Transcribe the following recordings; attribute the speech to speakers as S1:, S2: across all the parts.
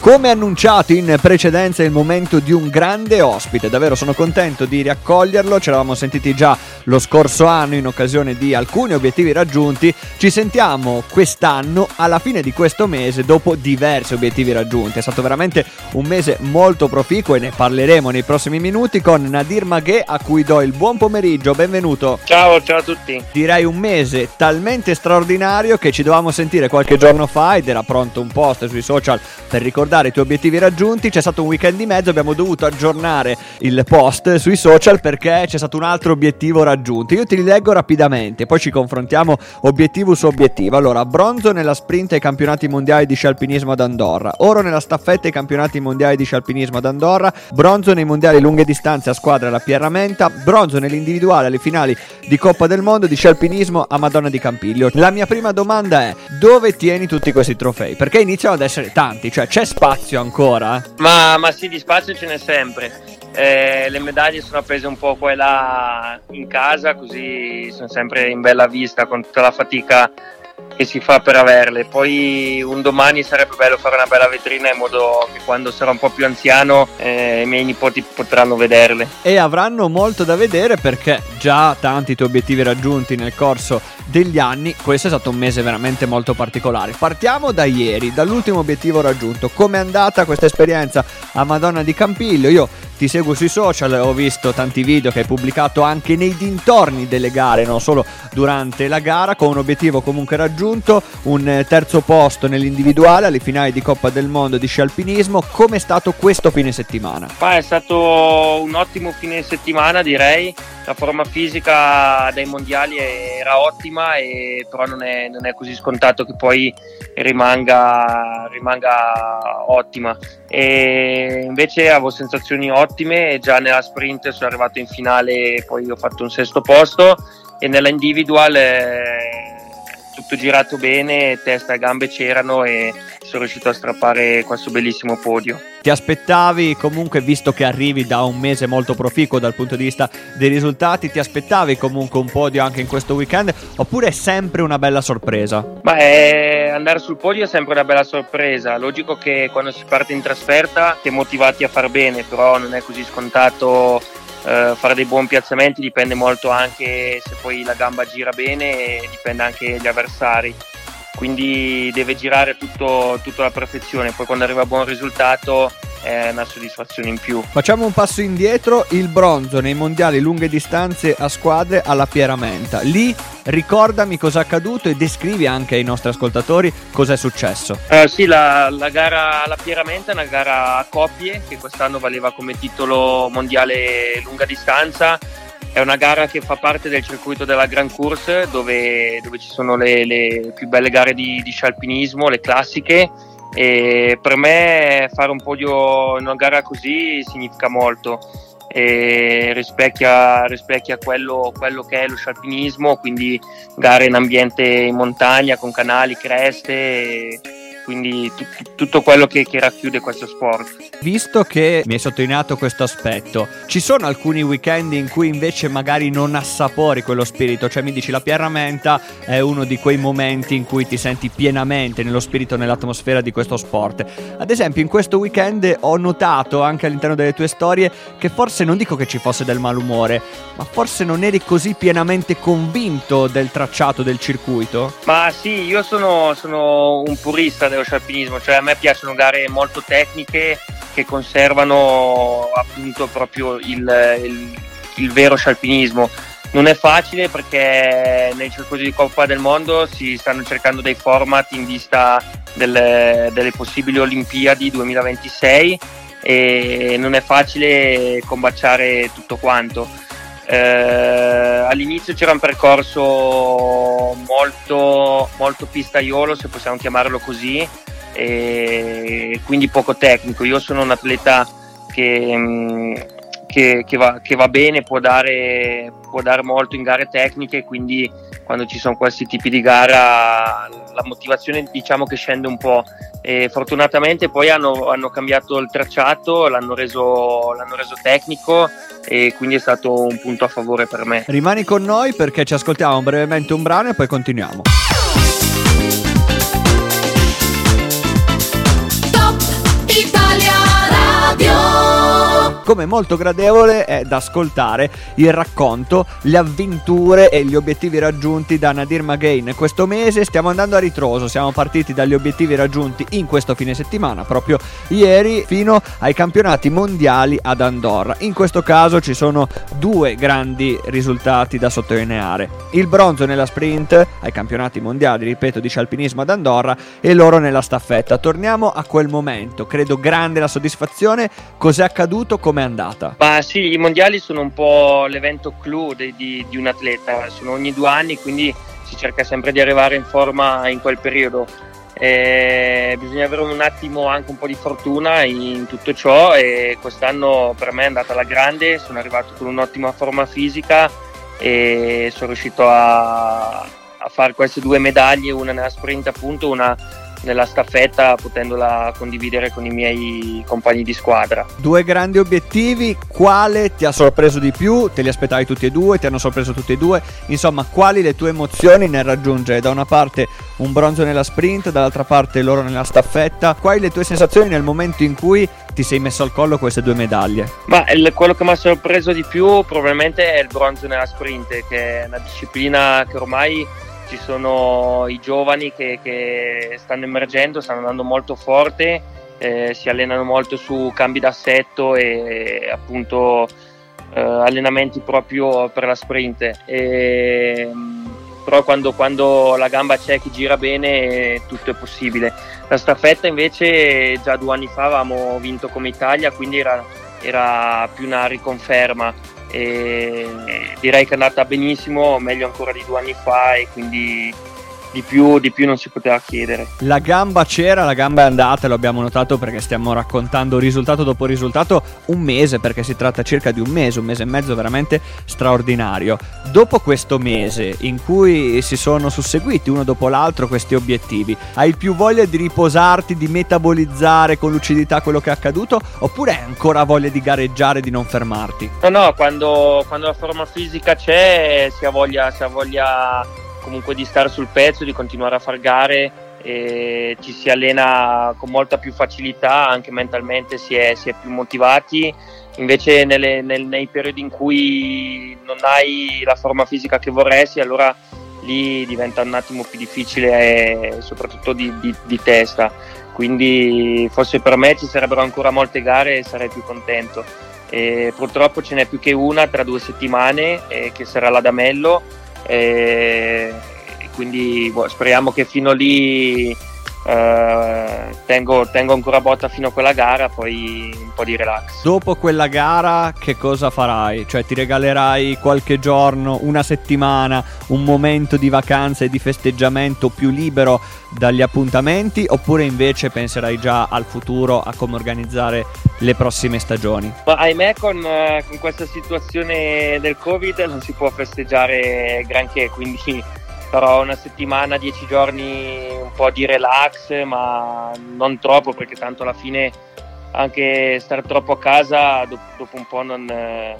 S1: Come annunciato in precedenza è il momento di un grande ospite, davvero sono contento di riaccoglierlo, ci eravamo sentiti già lo scorso anno in occasione di alcuni obiettivi raggiunti, ci sentiamo quest'anno alla fine di questo mese dopo diversi obiettivi raggiunti, è stato veramente un mese molto proficuo e ne parleremo nei prossimi minuti con Nadir Maghe a cui do il buon pomeriggio, benvenuto.
S2: Ciao, ciao a tutti.
S1: Direi un mese talmente straordinario che ci dovevamo sentire qualche giorno fa ed era pronto un post sui social per ricordare ricordare i tuoi obiettivi raggiunti. C'è stato un weekend di mezzo, abbiamo dovuto aggiornare il post sui social perché c'è stato un altro obiettivo raggiunto. Io te li leggo rapidamente, poi ci confrontiamo obiettivo su obiettivo. Allora, bronzo nella sprint ai campionati mondiali di scialpinismo ad Andorra, oro nella staffetta ai campionati mondiali di scialpinismo ad Andorra, bronzo nei mondiali lunghe distanze a squadra alla Pierramenta, bronzo nell'individuale alle finali di Coppa del Mondo di scialpinismo a Madonna di Campiglio. La mia prima domanda è: dove tieni tutti questi trofei? Perché iniziano ad essere tanti, cioè c'è spazio ancora?
S2: Ma, ma sì, di spazio ce n'è sempre. Eh, le medaglie sono appese un po' qua e là in casa, così sono sempre in bella vista con tutta la fatica che si fa per averle. Poi un domani sarebbe bello fare una bella vetrina in modo che quando sarò un po' più anziano eh, i miei nipoti potranno vederle.
S1: E avranno molto da vedere perché già tanti tuoi obiettivi raggiunti nel corso degli anni, questo è stato un mese veramente molto particolare. Partiamo da ieri, dall'ultimo obiettivo raggiunto. Come è andata questa esperienza a Madonna di Campiglio? Io ti seguo sui social, ho visto tanti video che hai pubblicato anche nei dintorni delle gare, non solo durante la gara, con un obiettivo comunque raggiunto, un terzo posto nell'individuale alle finali di Coppa del Mondo di sci alpinismo. Come è stato questo fine settimana?
S2: Ma è stato un ottimo fine settimana direi, la forma fisica dai mondiali era ottima, e, però non è, non è così scontato che poi rimanga, rimanga ottima. E invece avevo sensazioni ottime già nella sprint sono arrivato in finale, poi ho fatto un sesto posto e nella individual eh, tutto girato bene, testa e gambe c'erano e sono riuscito a strappare questo bellissimo podio.
S1: Ti aspettavi comunque, visto che arrivi da un mese molto proficuo dal punto di vista dei risultati, ti aspettavi comunque un podio anche in questo weekend oppure è sempre una bella sorpresa?
S2: È... andare sul podio è sempre una bella sorpresa, logico che quando si parte in trasferta ti è motivati a far bene, però non è così scontato Uh, fare dei buoni piazzamenti dipende molto anche se poi la gamba gira bene e dipende anche dagli avversari quindi deve girare tutto, tutto alla perfezione, poi quando arriva a buon risultato è una soddisfazione in più.
S1: Facciamo un passo indietro, il bronzo nei mondiali lunghe distanze a squadre alla Pieramenta. Lì ricordami cosa è accaduto e descrivi anche ai nostri ascoltatori cosa è successo.
S2: Uh, sì, la, la, gara alla Pieramenta è una gara a coppie che quest'anno valeva come titolo mondiale lunga distanza è una gara che fa parte del circuito della Grand Course dove, dove ci sono le, le, più belle gare di, di scialpinismo, le classiche e per me fare un podio in una gara così significa molto e rispecchia, rispecchia quello, quello, che è lo scialpinismo, quindi gare in ambiente in montagna con canali, creste. Quindi t- tutto quello che, che, racchiude questo sport.
S1: Visto che mi hai sottolineato questo aspetto, ci sono alcuni weekend in cui invece magari non assapori quello spirito, cioè mi dici la Pierramenta è uno di quei momenti in cui ti senti pienamente nello spirito, nell'atmosfera di questo sport. Ad esempio in questo weekend ho notato anche all'interno delle tue storie che forse non dico che ci fosse del malumore, ma forse non eri così pienamente convinto del tracciato del circuito?
S2: Ma sì, io sono, sono un purista dello scialpinismo, cioè a me piacciono gare molto tecniche che conservano appunto proprio il, il, il vero scialpinismo. Non è facile perché nel circuito di Coppa del Mondo si stanno cercando dei format in vista delle, delle possibili Olimpiadi 2026 e non è facile combaciare tutto quanto. Eh, all'inizio c'era un percorso molto, molto pistaiolo, se possiamo chiamarlo così, e quindi poco tecnico. Io sono un atleta che, mm, che, che, va, che va, bene, può dare, può dare molto in gare tecniche, quindi quando ci sono questi tipi di gara la motivazione diciamo che scende un po'. E fortunatamente poi hanno, hanno cambiato il tracciato, l'hanno reso, l'hanno reso tecnico e quindi è stato un punto a favore per me.
S1: Rimani con noi perché ci ascoltiamo brevemente un brano e poi continuiamo. Come molto gradevole è da ascoltare il racconto, le avventure e gli obiettivi raggiunti da Nadir Magain. Questo mese stiamo andando a ritroso, siamo partiti dagli obiettivi raggiunti in questo fine settimana, proprio ieri, fino ai campionati mondiali ad Andorra. In questo caso ci sono due grandi risultati da sottolineare. Il bronzo nella sprint ai campionati mondiali, ripeto, di alpinismo ad Andorra e l'oro nella staffetta. Torniamo a quel momento, credo grande la soddisfazione. Cos'è accaduto? Come com'è andata?
S2: Ma sì, i mondiali sono un po' l'evento clou di, di, di un atleta, sono ogni due anni, quindi si cerca sempre di arrivare in forma in quel periodo. Eh, bisogna avere un attimo anche un po' di fortuna in tutto ciò e quest'anno per me è andata alla grande, sono arrivato con un'ottima forma fisica e sono riuscito a, a fare queste due medaglie, una nella sprint appunto, una nella staffetta potendola condividere con i miei compagni di squadra.
S1: Due grandi obiettivi, quale ti ha sorpreso di più? Te li aspettavi tutti e due? Ti hanno sorpreso tutti e due? Insomma, quali le tue emozioni nel raggiungere da una parte un bronzo nella sprint, dall'altra parte loro nella staffetta? Quali le tue sensazioni nel momento in cui ti sei messo al collo queste due medaglie?
S2: Ma il, quello che mi ha sorpreso di più probabilmente è il bronzo nella sprint, che è una disciplina che ormai ci sono i giovani che, che stanno emergendo, stanno andando molto forte, eh, si allenano molto su cambi d'assetto e appunto eh, allenamenti proprio per la sprint. E, però quando, quando, la gamba c'è che gira bene tutto è possibile. La staffetta invece già due anni fa avevamo vinto come Italia, quindi era, era più una riconferma e direi che è andata benissimo, meglio ancora di due anni fa e quindi di più, di più, non si poteva chiedere.
S1: La gamba c'era, la gamba è andata, lo abbiamo notato perché stiamo raccontando risultato dopo risultato un mese, perché si tratta circa di un mese, un mese e mezzo veramente straordinario. Dopo questo mese in cui si sono susseguiti uno dopo l'altro questi obiettivi, hai più voglia di riposarti, di metabolizzare con lucidità quello che è accaduto oppure hai ancora voglia di gareggiare, di non fermarti?
S2: No, no, quando, quando la forma fisica c'è si ha voglia, si ha voglia comunque di stare sul pezzo, di continuare a fare gare e ci si allena con molta più facilità, anche mentalmente si è, si è più motivati. Invece nelle, nel, nei periodi in cui non hai la forma fisica che vorresti, allora lì diventa un attimo più difficile, e soprattutto di, di, di testa. Quindi forse per me ci sarebbero ancora molte gare e sarei più contento. E purtroppo ce n'è più che una tra due settimane, eh, che sarà la Damello e quindi boh, speriamo che fino lì eh, tengo, tengo, ancora botta fino a quella gara, poi un po' di relax.
S1: Dopo quella gara che cosa farai? Cioè ti regalerai qualche giorno, una settimana, un momento di vacanza e di festeggiamento più libero dagli appuntamenti oppure invece penserai già al futuro, a come organizzare le prossime stagioni?
S2: Ma ahimè con, eh, con questa situazione del Covid non si può festeggiare granché, quindi però una settimana, dieci giorni un po' di relax, ma non troppo perché tanto alla fine anche stare troppo a casa dopo, dopo un po' non, eh,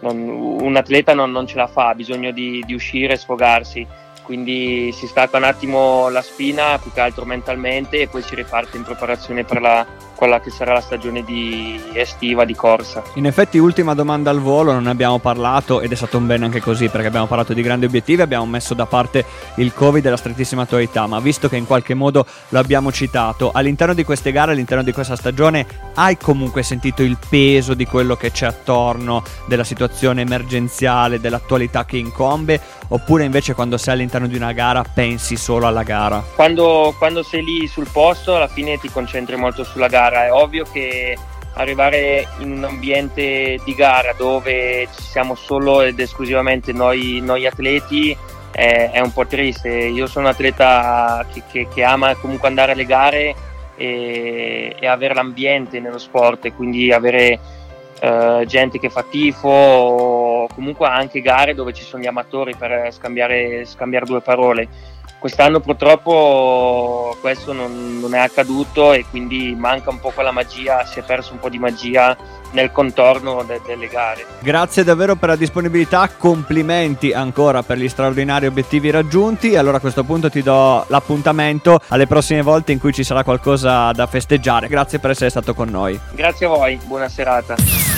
S2: non, un atleta non, non, ce la fa, ha bisogno di, di uscire e sfogarsi. Quindi si stacca un attimo la spina più che altro mentalmente e poi si riparte in preparazione per la, quella che sarà la stagione di estiva di corsa.
S1: In effetti ultima domanda al volo, non ne abbiamo parlato ed è stato un bene anche così perché abbiamo parlato di grandi obiettivi, abbiamo messo da parte il Covid e la strettissima attualità, ma visto che in qualche modo lo abbiamo citato, all'interno di queste gare, all'interno di questa stagione, hai comunque sentito il peso di quello che c'è attorno, della situazione emergenziale, dell'attualità che incombe, oppure invece quando sei all'interno di una gara pensi solo alla gara?
S2: Quando, quando sei lì sul posto alla fine ti concentri molto sulla gara, è ovvio che arrivare in un ambiente di gara dove ci siamo solo ed esclusivamente noi, noi atleti è, è, un po' triste. Io sono un atleta che, che, che ama comunque andare alle gare e, e, avere l'ambiente nello sport e quindi avere eh, gente che fa tifo o comunque anche gare dove ci sono gli amatori per scambiare, scambiare due parole. Quest'anno purtroppo questo non, non, è accaduto e quindi manca un po' quella magia, si è perso un po' di magia nel contorno de- delle gare.
S1: Grazie davvero per la disponibilità, complimenti ancora per gli straordinari obiettivi raggiunti. Allora a questo punto ti do l'appuntamento alle prossime volte in cui ci sarà qualcosa da festeggiare. Grazie per essere stato con noi.
S2: Grazie a voi, buona serata.